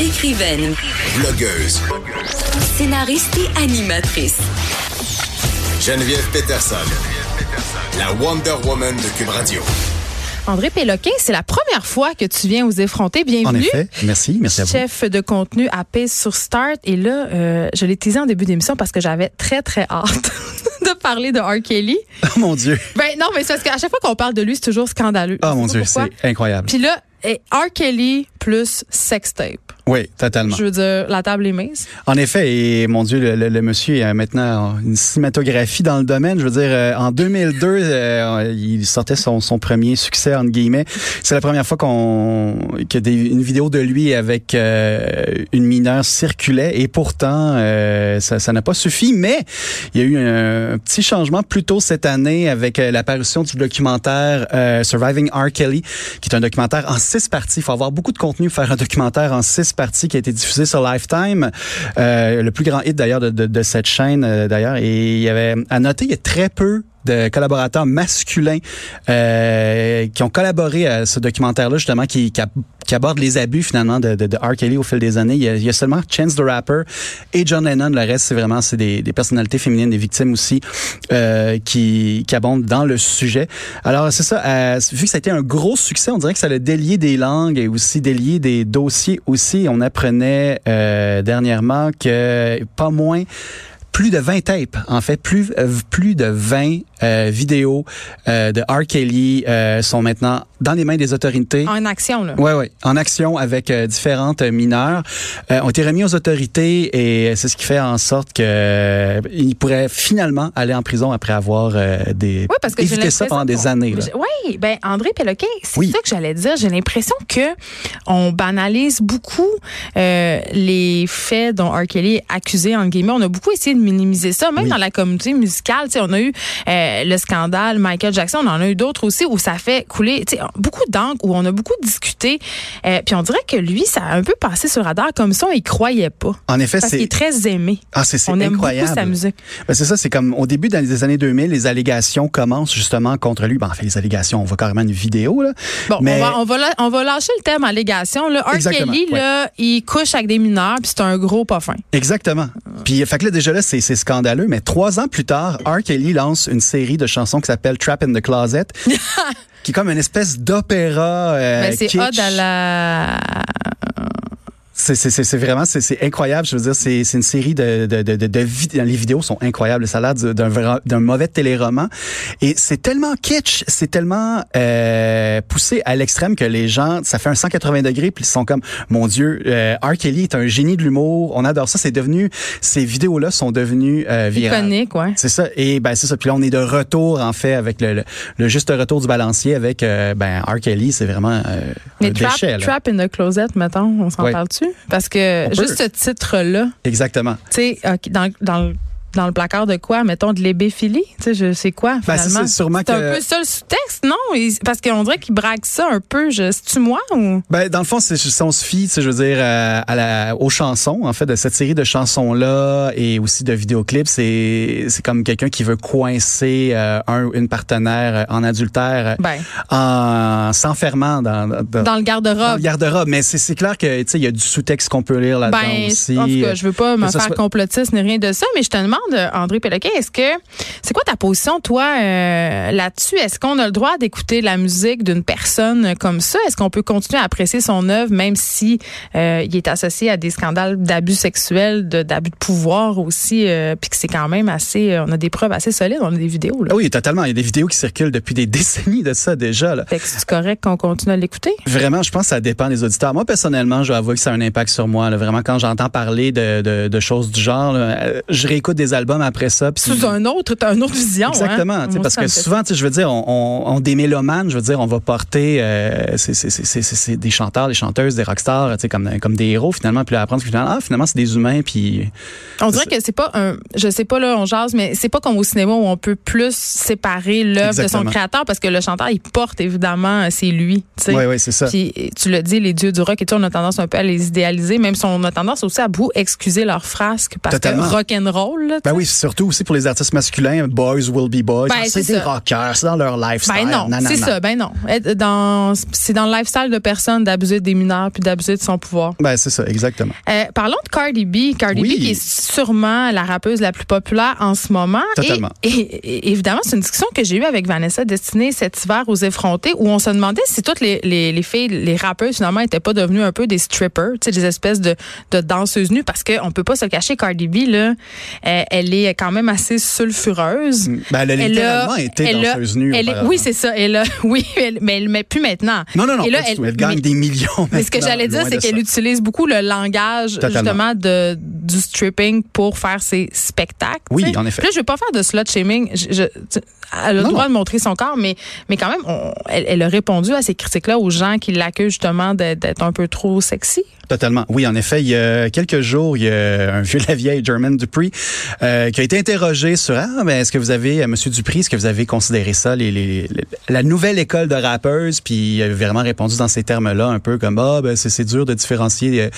Écrivaine, Blogueuse. scénariste et animatrice. Geneviève Peterson. La Wonder Woman de Cube Radio. André Péloquin, c'est la première fois que tu viens aux effronter. En Bienvenue. effet, merci, merci à vous. Chef de contenu à Pace sur Start. Et là, euh, je l'ai teasé en début d'émission parce que j'avais très, très hâte de parler de R. Kelly. Oh mon Dieu. Ben non, mais c'est parce qu'à chaque fois qu'on parle de lui, c'est toujours scandaleux. Oh mon Dieu, c'est incroyable. Puis là, R. Kelly plus sextape. Oui, totalement. Je veux dire, la table est mise. En effet, et mon Dieu, le, le- le monsieur a maintenant une cinématographie dans le domaine. Je veux dire, euh, en 2002, euh, il sortait son, son premier succès, entre guillemets. C'est la première fois qu'on que des, une vidéo de lui avec euh, une mineure circulait. Et pourtant, euh, ça ça n'a pas suffi. Mais il y a eu un, petit changement plus tôt cette année avec euh, l'apparition du documentaire euh, Surviving R. Kelly, qui est un documentaire en six parties. Il faut avoir beaucoup de contenu pour faire un documentaire en six parties qui a été diffusé sur Lifetime. Euh, le plus grand hit d'ailleurs de cette chaîne euh, d'ailleurs. Et il y avait à noter, il y a très peu de collaborateurs masculins euh, qui ont collaboré à ce documentaire-là, justement, qui, qui, ab- qui aborde les abus finalement de, de, de R. Kelly au fil des années. Il y a, il y a seulement Chance the Rapper et John Lennon. Le reste, c'est vraiment c'est des, des personnalités féminines, des victimes aussi, euh, qui, qui abondent dans le sujet. Alors, c'est ça. euh, vu que ça a été un gros succès, on dirait que ça a délié des langues et aussi délié des dossiers aussi. On apprenait euh, dernièrement que pas moins plus de 20 tapes, en fait, plus euh, plus de 20 euh, vidéos euh, de R. Kelly euh, sont maintenant dans les mains des autorités. En action, là. Ouais, ouais, en action avec euh, différentes mineures, euh, ont été remis aux autorités et c'est ce qui fait en sorte que euh, pourraient finalement aller en prison après avoir euh, des Oui, parce que évité ça pendant des années. là. Oui, ben André Péloquin, c'est Oui. ça que j'allais dire. J'ai l'impression que on banalise beaucoup euh, les faits dont R. Kelly est accusé en guillemets. On a beaucoup essayé de minimiser ça, même Oui. dans la communauté musicale. Tu sais, on a eu euh, le scandale Michael Jackson, on en a eu d'autres aussi où ça fait couler tu sais, beaucoup d'encre, où on a beaucoup discuté. Euh, puis on dirait que lui, ça a un peu passé sur le radar comme ça, on y croyait pas. En effet, c'est est très aimé. ah, c'est On aime incroyable. beaucoup sa musique. Ben, c'est ça, c'est comme au début dans les années 2000, les allégations commencent justement contre lui. Ben, en fait, les allégations, on voit carrément une vidéo là. Bon, Mais- on, va, on, va, on va lâcher le thème allégation. Là. R. Exactement, Kelly, là, il couche avec des mineurs, puis c'est un gros pas fin. Exactement. Puis, fait que là, déjà là, c'est c'est scandaleux. Mais trois ans plus tard, R. Kelly lance une série de chansons qui s'appelle Trap in the Closet, qui est comme une espèce d'opéra euh, Ben, c'est odd à la... C'est vraiment c'est incroyable. Je veux dire, c'est c'est une série de de de, de, de vid- Les vidéos sont incroyables. Ça a l'air du- d'un mauvais téléroman. Et c'est tellement kitsch, c'est tellement euh, poussé à l'extrême que les gens, ça fait un 180 degrés, puis ils sont comme, mon Dieu, euh, R. Kelly est un génie de l'humour. On adore ça. C'est devenu, ces vidéos-là sont devenues euh, virales. Iconique, ouais. C'est ça. Et ben c'est ça. Puis là, on est de retour en fait avec le, le, le juste retour du balancier avec euh, ben R. Kelly. C'est vraiment euh, Mais un trap, déchet. là. trap in the closet, mettons, on s'en Ouais. parle-tu? Parce que juste ce titre-là, Exactement. tu sais, dans, dans, le- dans le placard de quoi? Mettons de l'ébéphilie? Tu sais, je sais quoi, Ben, c'est finalement? ça, sûrement C'est un que- peu ça le sous-texte, non? Il- Parce qu'on dirait qu'il braque ça un peu. Je- C'est-tu moi ou... Ben, dans le fond, c'est, si on se fie, tu sais, je veux dire, euh, à la, aux chansons, en fait, de cette série de chansons-là et aussi de vidéoclips, c'est, c'est comme quelqu'un qui veut coincer euh, un une partenaire euh, en adultère Ben, en s'enfermant dans, dans, dans le dans garde-robe. le garde-robe. Mais c'est, c'est clair que, tu sais, il y a du sous-texte qu'on peut lire là-dedans Ben, aussi. en tout cas, je veux pas me ça faire complotiste ni rien de ça, mais je te demande, euh, André Péloquin, est-ce que c'est quoi ta position, toi, euh, là-dessus? Est-ce qu'on a le droit d'écouter la musique d'une personne comme ça? Est-ce qu'on peut continuer à apprécier son œuvre, même si euh, il est associé à des scandales d'abus sexuels, d'abus de pouvoir aussi, euh, puis que c'est quand même assez, on a des preuves assez solides, on a des vidéos. Là? Ah oui, totalement. Il y a des vidéos qui circulent depuis des décennies de ça déjà. Là. Fait que c'est correct qu'on continue à l'écouter? Vraiment, je pense que ça dépend des auditeurs. Moi, personnellement, je dois avouer que ça a un impact sur moi. là. Vraiment, quand j'entends parler de, de, de choses du genre, là, je réécoute des des albums après ça. Sous un autre, t'as une autre vision. hein. Exactement, parce que souvent, je veux dire, on, on, on des mélomanes, je veux dire, on va porter euh, c'est- des chanteurs, des chanteuses, des rockstars, tu sais, comme, comme des héros finalement, puis là, apprendre que finalement, ah, finalement, c'est des humains, puis On dirait que c'est pas un, je sais pas là, on jase, mais c'est pas comme au cinéma où on peut plus séparer l'œuvre de son créateur parce que le chanteur il porte évidemment c'est lui, tu sais. Oui, oui, c'est ça. Puis tu le dis, les dieux du rock et tout, on a tendance un peu à les idéaliser, même si on a tendance aussi à beaucoup excuser leurs frasques parce Totalement. que rock and roll. Là, Ben oui, surtout aussi pour les artistes masculins, boys will be boys. Ben, c'est des ça. rockers, c'est dans leur lifestyle. Ben non, c'est ça, ben non. Dans, c'est dans le lifestyle de personne d'abuser des mineurs puis d'abuser de son pouvoir. Ben c'est ça, exactement. Euh, parlons de Cardi B. Cardi Oui. B qui est sûrement la rappeuse la plus populaire en ce moment. Totalement. Et, et- et évidemment, c'est une discussion que j'ai eue avec Vanessa Destinée cet hiver aux effrontés où on se demandait si toutes les, les, les filles, les rappeuses finalement étaient pas devenues un peu des strippers, des espèces de, de danseuses nues parce qu'on peut pas se le cacher, Cardi B, là, euh, elle est quand même assez sulfureuse. Ben, elle a Elle a- littéralement été elle danseuse nue. elle est- auparavant. oui, c'est ça. Elle a, oui, elle- mais elle met plus maintenant. Non, non, non, là, elle- gagne mais- des millions. mais ce que maintenant, j'allais dire, c'est qu'elle utilise beaucoup le langage Totalement. justement de du stripping pour faire ses spectacles. Oui, en effet. Puis Là, je vais pas faire de slut shaming. Je, elle a le droit non. de montrer son corps, mais mais quand même, on- elle, a répondu à ces critiques-là aux gens qui l'accusent justement d'être un peu trop sexy. Totalement. Oui, en effet, il y a quelques jours, il y a un vieux la vieille, Jermaine Dupree, euh, qui a été interrogé sur ah, ben, est-ce que vous avez, euh, Monsieur Dupree, est-ce que vous avez considéré ça, les, les- les- la nouvelle école de rappeuses, puis il a vraiment répondu dans ces termes-là, un peu comme ah, ben c'est dur de différencier euh,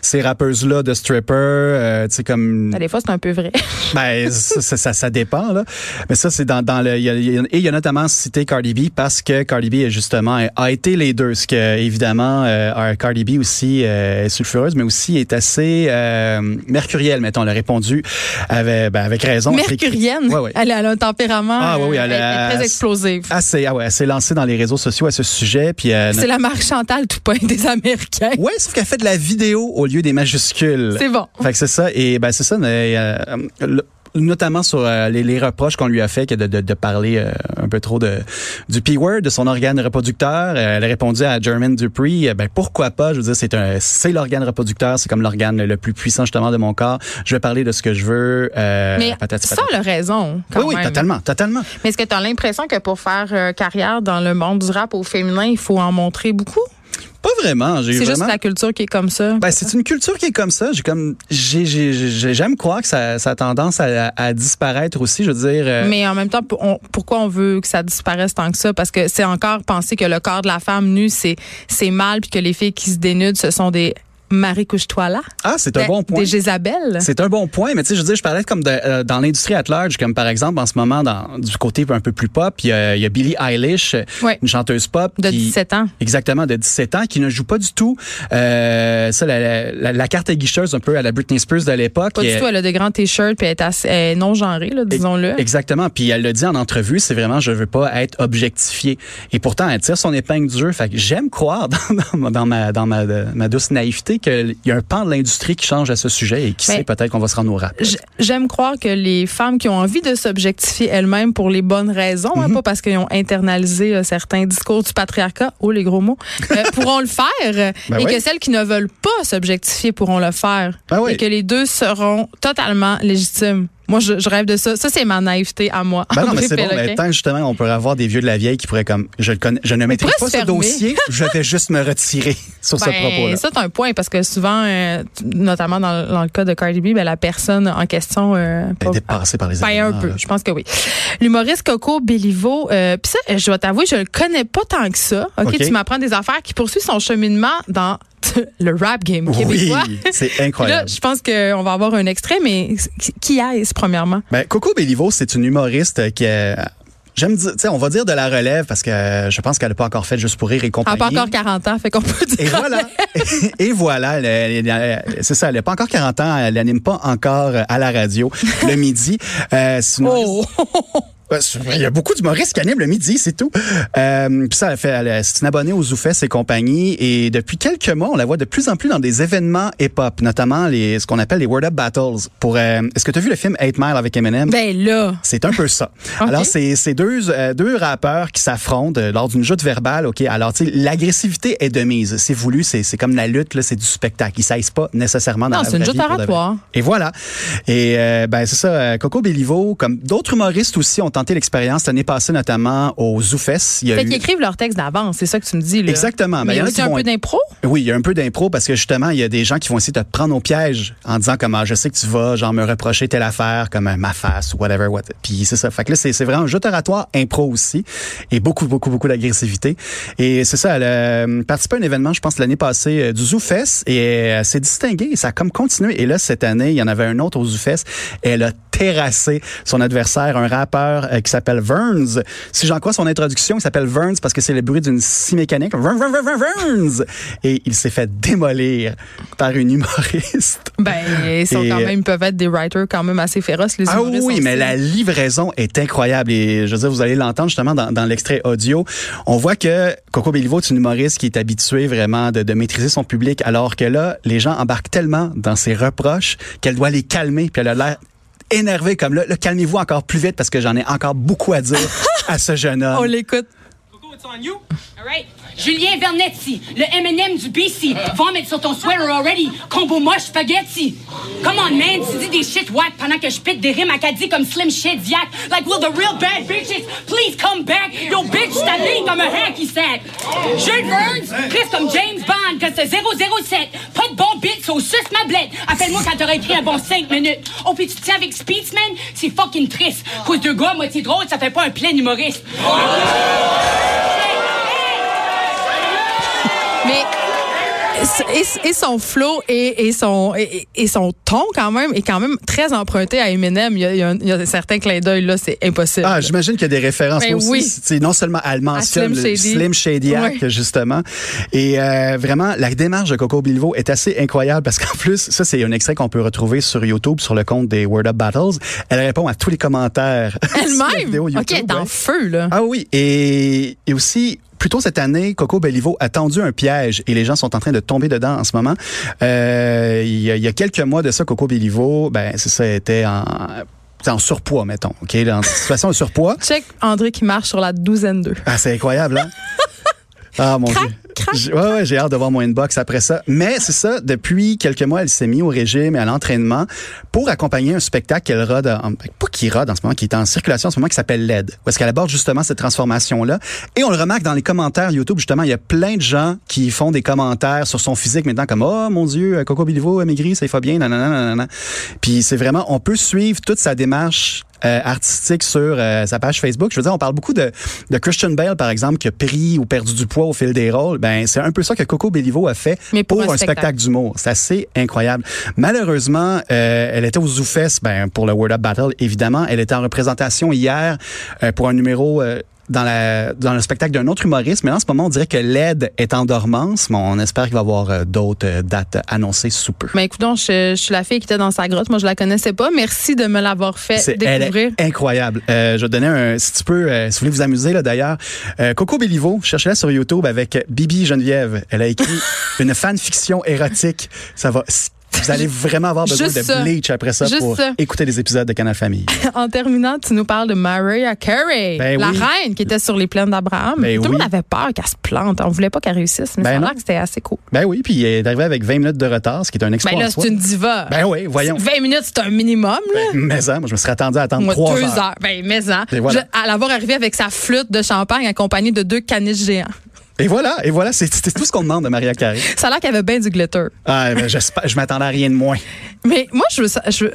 ces rappeuses-là de strippers, euh, tu sais comme Ben, Des fois, c'est un peu vrai. ben, ça, ça, ça, dépend, là. Mais ça, c'est dans, dans le. y a- y a- et il y a notamment cité Cardi B parce que Cardi B, justement, a été les deux. Ce que, évidemment, euh, Cardi B aussi euh, est sulfureuse, mais aussi est assez euh, mercurielle, mettons. Elle a répondu avec, ben, avec raison. Mercurienne. Ouais, ouais. Elle, a- elle a un tempérament. Ah, oui, oui, elle est très explosive. Assez, ah ouais, elle s'est lancée dans les réseaux sociaux à ce sujet. Puis, euh, C'est la marque Chantal Toupin des Américains. Ouais, sauf qu'elle fait de la vidéo au lieu des majuscules. C'est bon. Fait que c'est ça. Et ben c'est ça. mais, euh, le- notamment sur euh, les, les reproches qu'on lui a fait que de, de, de parler euh, un peu trop de du P-word, de son organe reproducteur. Euh, elle a répondu à Jermaine Dupree, euh, ben pourquoi pas, je veux dire, c'est un c'est l'organe reproducteur, c'est comme l'organe le plus puissant justement de mon corps. Je vais parler de ce que je veux. Euh, Mais patati ça, patata. elle a raison. Quand oui, oui, même. totalement, totalement. Mais est-ce que tu as l'impression que pour faire carrière dans le monde du rap au féminin, il faut en montrer beaucoup? Pas vraiment. J'ai C'est juste vraiment. la culture qui est comme ça. Ben, c'est une culture qui est comme ça. J'ai comme, j'ai, j'ai, j'ai- j'aime croire que ça, ça a tendance à, à disparaître aussi. Je veux dire. euh, Mais en même temps, on- pourquoi on veut que ça disparaisse tant que ça? Parce que c'est encore penser que le corps de la femme nue, c'est, c'est mal, puis que les filles qui se dénudent, ce sont des Marie couche-toi là. Ah, c'est un bon point. Des Jézabel. C'est un bon point, mais tu sais, je veux dire, je parlais comme de, euh, dans l'industrie at large, comme par exemple en ce moment dans du côté un peu plus pop, il y a, il y a Billie Eilish, Ouais. une chanteuse pop De qui, 17 ans. exactement de 17 ans, qui ne joue pas du tout euh, ça la, la, la carte aiguicheuse un peu à la Britney Spears de l'époque. Pas du tout. Elle a de grands t-shirts, puis elle est, assez- elle est non genrée, disons-le. Exactement. Puis elle le dit en entrevue, c'est vraiment je veux pas être objectifiée. Et pourtant, elle tire son épingle du jeu. Fait que j'aime croire dans, dans, dans ma dans ma, ma douce naïveté qu'il y a un pan de l'industrie qui change à ce sujet et qui Mais- sait peut-être qu'on va se rendre au rap. J'aime croire que les femmes qui ont envie de s'objectifier elles-mêmes pour les bonnes raisons, hein, Mhm. pas parce qu'ils ont internalisé euh, certains discours du patriarcat, oh les gros mots, euh, pourront le faire Ben et oui. que celles qui ne veulent pas s'objectifier pourront le faire Ben oui. et que les deux seront totalement légitimes. Moi, je, je rêve de ça. Ça, c'est ma naïveté à moi. Ben non, mais c'est bon. Mais tant que, justement, on pourrait avoir des vieux de la vieille qui pourraient comme, je le connais, je ne maîtrise pas ce dossier, je vais juste me retirer sur ce Ben, propos-là. ça, c'est un point parce que souvent, euh, notamment dans, dans le cas de Cardi B, ben, la personne en question. Euh, Ben, pas- dépassé par les Ben, un peu, là. je pense que oui. L'humoriste Coco Bellivo, euh, puis ça, je dois t'avouer, je le connais pas tant que ça. Ok, tu m'apprends des affaires qui poursuit son cheminement dans le rap game québécois. Oui, c'est Puis Là, incroyable. je pense qu'on va avoir un extrait, mais qui est-ce premièrement? Ben, Coco Bellivo, c'est une humoriste qui est, j'aime dire, tu sais, on va dire de la relève parce que euh, je pense qu'elle n'a pas encore fait juste pour rire et Elle compagnie. n'a pas encore 40 ans, fait qu'on peut dire. Et voilà. Et voilà. elle- elle- elle- C'est ça. Elle n'a pas encore 40 ans. Elle n'anime pas encore à la radio le midi. Euh, Oh! Il y a beaucoup d'humoristes qui animent le midi, c'est tout. Euh, puis ça, fait, c'est une abonnée aux Zoufès et compagnie. Et depuis quelques mois, on la voit de plus en plus dans des événements hip-hop, notamment les, ce qu'on appelle les Word Up Battles. Pour, euh, est-ce que tu as vu le film 8 Mile avec Eminem? Ben là. C'est un peu ça. Alors, c'est c'est deux, euh, deux rappeurs qui s'affrontent lors d'une joute verbale. OK? Alors, tu l'agressivité est de mise. C'est voulu, c'est c'est comme la lutte, là, c'est du spectacle. Ils s'aissent pas nécessairement dans Non, la c'est une joute oratoire. Et voilà. Et ben c'est ça, Coco Bellivo, comme d'autres humoristes aussi, ont tenté l'expérience l'année passée, notamment au Zoufès. Il y a Fait eu- qu'ils écrivent leur texte d'avance, c'est ça que tu me dis. Là. Exactement. Ben, Mais il y a en qui un vont peu d'impro? Oui, il y a un peu d'impro parce que justement, il y a des gens qui vont essayer de te prendre au piège en disant comme ah, je sais que tu vas genre me reprocher telle affaire comme euh, ma face ou whatever what. Puis c'est ça. Fait que là c'est c'est vraiment un jeu oratoire impro aussi et beaucoup beaucoup beaucoup d'agressivité. Et c'est ça elle a euh, participé à un événement je pense l'année passée euh, du ZooFest et elle s'est distinguée et ça a comme continué et là cette année, il y en avait un autre au ZooFest, elle a terrassé son adversaire, un rappeur euh, qui s'appelle Verns. Si j'en crois son introduction, il s'appelle Verns parce que c'est le bruit d'une scie mécanique. Vern, Vern, Vern, Vern, Verns! Et il s'est fait démolir par une humoriste. Ben, ils sont Et- quand même, peuvent être des writers quand même assez féroces, les Ah humoristes oui, aussi. mais la livraison est incroyable et je veux dire, vous allez l'entendre justement dans, dans l'extrait audio. On voit que Coco Bellivo est une humoriste qui est habituée vraiment de, de maîtriser son public, alors que là, les gens embarquent tellement dans ses reproches qu'elle doit les calmer, puis elle a l'air énervée comme là, là, calmez-vous encore plus vite parce que j'en ai encore beaucoup à dire à ce jeune homme. On l'écoute. All right. Julien Vernetti, le M&M du BC. Vomit sur ton sweater already. Combo moche spaghetti. Come on, man. Tu dis des shit whack pendant que je pète des rimes acadies comme Slim Shediac. Like, will the real bad bitches please come back? Yo, bitch, t'habilles comme un hacky sack. Jules Burns, Chris comme James Bond, que c'est 007. Pas de bon beat, so suce ma blette. Appelle-moi quand t'auras écrit un bon 5 minutes. Oh, puis tu te tiens avec Speedsman? C'est fucking triste. Cause deux gars, moitié drôle, ça fait pas un plein humoriste. Mais et, et son flow et, et son et, et son ton quand même est quand même très emprunté à Eminem. Il y a, il y a un, il y a un certain clin d'œil là, c'est impossible. Ah, j'imagine qu'il y a des références Ben aussi. oui. C'est non seulement elle mentionne Slim Shady. Slim Shadyac, Oui. justement. Et euh, vraiment, la démarche de Coco Bilvo est assez incroyable parce qu'en plus, ça, c'est un extrait qu'on peut retrouver sur YouTube, sur le compte des Word Up Battles. Elle répond à tous les commentaires. Elle-même? Ok, elle est en ouais. feu là. Ah oui, et, et aussi, plus tôt cette année, Coco Bellivo a tendu un piège et les gens sont en train de tomber dedans en ce moment. Euh, il, y a, il y a quelques mois de ça, Coco Bellivo, ben, c'est ça, était en, en surpoids, mettons, OK, en situation de surpoids. Check André qui marche sur la douzaine d'eux. Ah, c'est incroyable, hein? Ah, mon Crac, Dieu. J'ai- Ouais, ouais, j'ai hâte de voir mon inbox après ça. Mais c'est ça, depuis quelques mois, elle s'est mise au régime et à l'entraînement pour accompagner un spectacle qu'elle rode, en, pas qui rode en ce moment, qui est en circulation en ce moment, qui s'appelle LED. Où est-ce qu'elle aborde justement cette transformation-là. Et on le remarque dans les commentaires YouTube, justement, il y a plein de gens qui font des commentaires sur son physique maintenant, comme, oh mon Dieu, Coco Bilivo a maigri, ça y va bien, nanana, nanana. Puis c'est vraiment, on peut suivre toute sa démarche euh, artistique sur euh, sa page Facebook. Je veux dire, on parle beaucoup de, de Christian Bale, par exemple, qui a pris ou perdu du poids au fil des rôles. Ben, c'est un peu ça que Coco Bellivo a fait Mais pour pour, un spectacle. spectacle d'humour. C'est assez incroyable. Malheureusement, euh, elle était au ZooFest ben, pour le Word Up Battle, évidemment. Elle était en représentation hier euh, pour un numéro... dans, la, dans le spectacle d'un autre humoriste, mais en ce moment, on dirait que l'aide est en dormance, mais on espère qu'il va y avoir euh, d'autres euh, dates annoncées sous peu. Mais écoute, je, je suis la fille qui était dans sa grotte. Moi, je la connaissais pas. Merci de me l'avoir fait elle découvrir. est incroyable. Euh, je vais te donner un, si tu peux, euh, si vous voulez vous amuser là d'ailleurs, euh, Coco Bellivo, cherchez-la sur YouTube avec Bibi Geneviève. Elle a écrit une fanfiction érotique. Ça va. Vous allez vraiment avoir besoin Juste de bleach après ça Juste pour ça. écouter des épisodes de Canal Famille. En terminant, tu nous parles de Mariah Carey, Ben la oui. reine qui était sur les plaines d'Abraham. Ben Tout le oui. monde avait peur qu'elle se plante. On voulait pas qu'elle réussisse, mais Ben ça a l'air que c'était assez cool. Ben oui, puis il est arrivé avec 20 minutes de retard, ce qui est un exploit Ben là, en c'est une diva. Ben oui, voyons. 20 minutes, c'est un minimum, là. Mais hein, moi, je me serais attendu à attendre Moi, trois deux heures. heures. Ben, mais. Et voilà. Je- à l'avoir arrivé avec sa flûte de champagne accompagnée de deux caniches géants. Et voilà, et voilà, c'est c'est tout ce qu'on demande de Maria Carey. Ça a l'air qu'il y avait bien du glitter. Ah, ben, je m'attendais à rien de moins. Mais moi, je. Je, je-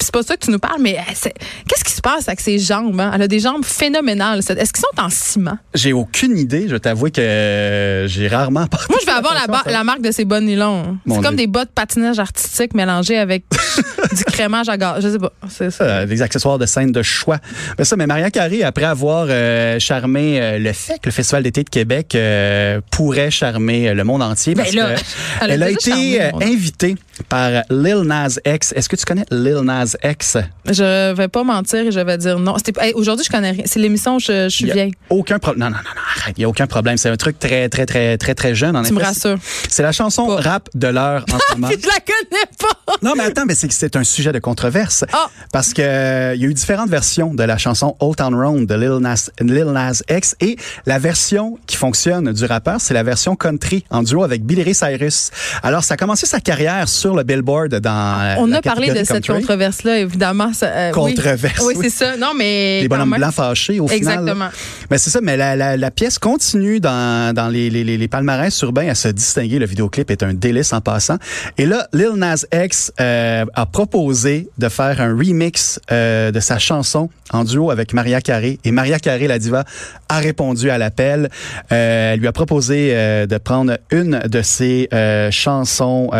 c'est pas ça que tu nous parles, mais euh, c'est- qu'est-ce qui se passe avec ses jambes? hein? Elle a des jambes phénoménales. Est-ce qu'ils sont en ciment? J'ai aucune idée. Je t'avoue que euh, j'ai rarement Moi, je vais avoir la, marque de ces bas nylons. Mon C'est comme des bas de patinage artistique mélangés avec du crémage à gaz. Je sais pas. C'est ça. Euh, des accessoires de scène de choix. Mais ça, mais Maria Carey, après avoir euh, charmé euh, le FEC, le Festival d'été de Québec, euh, pourrait charmer le monde entier. Ben Parce là, que elle a elle été euh, invitée par Lil Nas X. Est-ce que tu connais Lil Nas X? Je vais pas mentir et je vais dire non. Hey, Aujourd'hui, je connais rien. C'est l'émission, je, je suis vieille. Aucun problème. Non, non, non, non, arrête. Il n'y a aucun problème. C'est un truc très, très, très, très, très jeune. En Tu me effet. rassures. C'est la chanson Pas. rap de l'heure en ce moment. Je la connais pas. Non, mais attends, mais c'est un sujet de controverse. Ah. Parce que euh, il y a eu différentes versions de la chanson Old Town Road de Lil Nas, Lil Nas X et la version qui fonctionne du rappeur, c'est la version country en duo avec Billy Ray Cyrus. Alors, ça a commencé sa carrière sur le Billboard dans euh, On la a parlé de cette controverse-là, évidemment. ça, euh. Controverse, Oui, oui. c'est ça. Non, mais. Les bonhommes même. blancs fâchés au final. Exactement. Mais c'est ça, mais la, la, la pièce continue dans, dans les, les, les, palmarès urbains à se distinguer. Le vidéoclip est un délice en passant. Et là, Lil Nas X euh, a proposé de faire un remix euh, de sa chanson en duo avec Maria Carey. Et Maria Carey, la diva, a répondu à l'appel. Elle lui a proposé de prendre une de ses chansons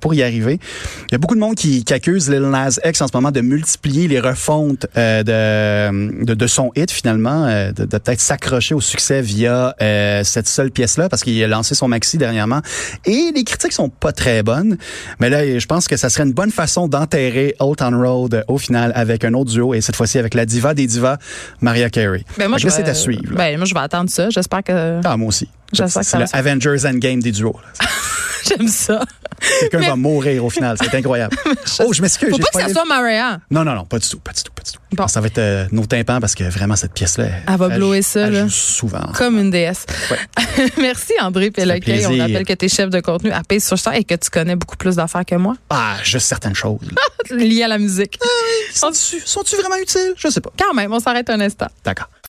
pour y arriver. Il y a beaucoup de monde qui, qui accuse Lil Nas X en ce moment de multiplier les refontes euh, de, de, de son hit finalement, euh, de, de peut-être s'accrocher au succès via euh, cette seule pièce-là parce qu'il a lancé son maxi dernièrement. Et les critiques sont pas très bonnes. Mais là, je pense que ça serait une bonne façon d'enterrer Old Town Road euh, au final avec un autre duo et cette fois-ci avec la diva des divas, Maria Carey. Ben, moi, je vais- à suivre. Ben, moi, je vais attendre ça. J'espère que ah, moi aussi. C'est ça le Avengers Endgame des duos. j'aime ça. Quelqu'un Mais- va mourir au final. C'est incroyable. oh, je m'excuse. Faut pas que ça soit Maria. Non, non, non, pas du tout, pas du tout, pas du tout. Bon. Ça va être euh, nos tympans parce que vraiment, cette pièce-là. Elle va blower ça, elle là. joue souvent. Comme une déesse. Merci, André Péloquet. On rappelle que tu es chef de contenu à Pace sur Star et que tu connais beaucoup plus d'affaires que moi, Ah, juste certaines choses. liées à la musique. Sont-tu sont-tu vraiment utiles? Je sais pas. Quand même, on s'arrête un instant. D'accord.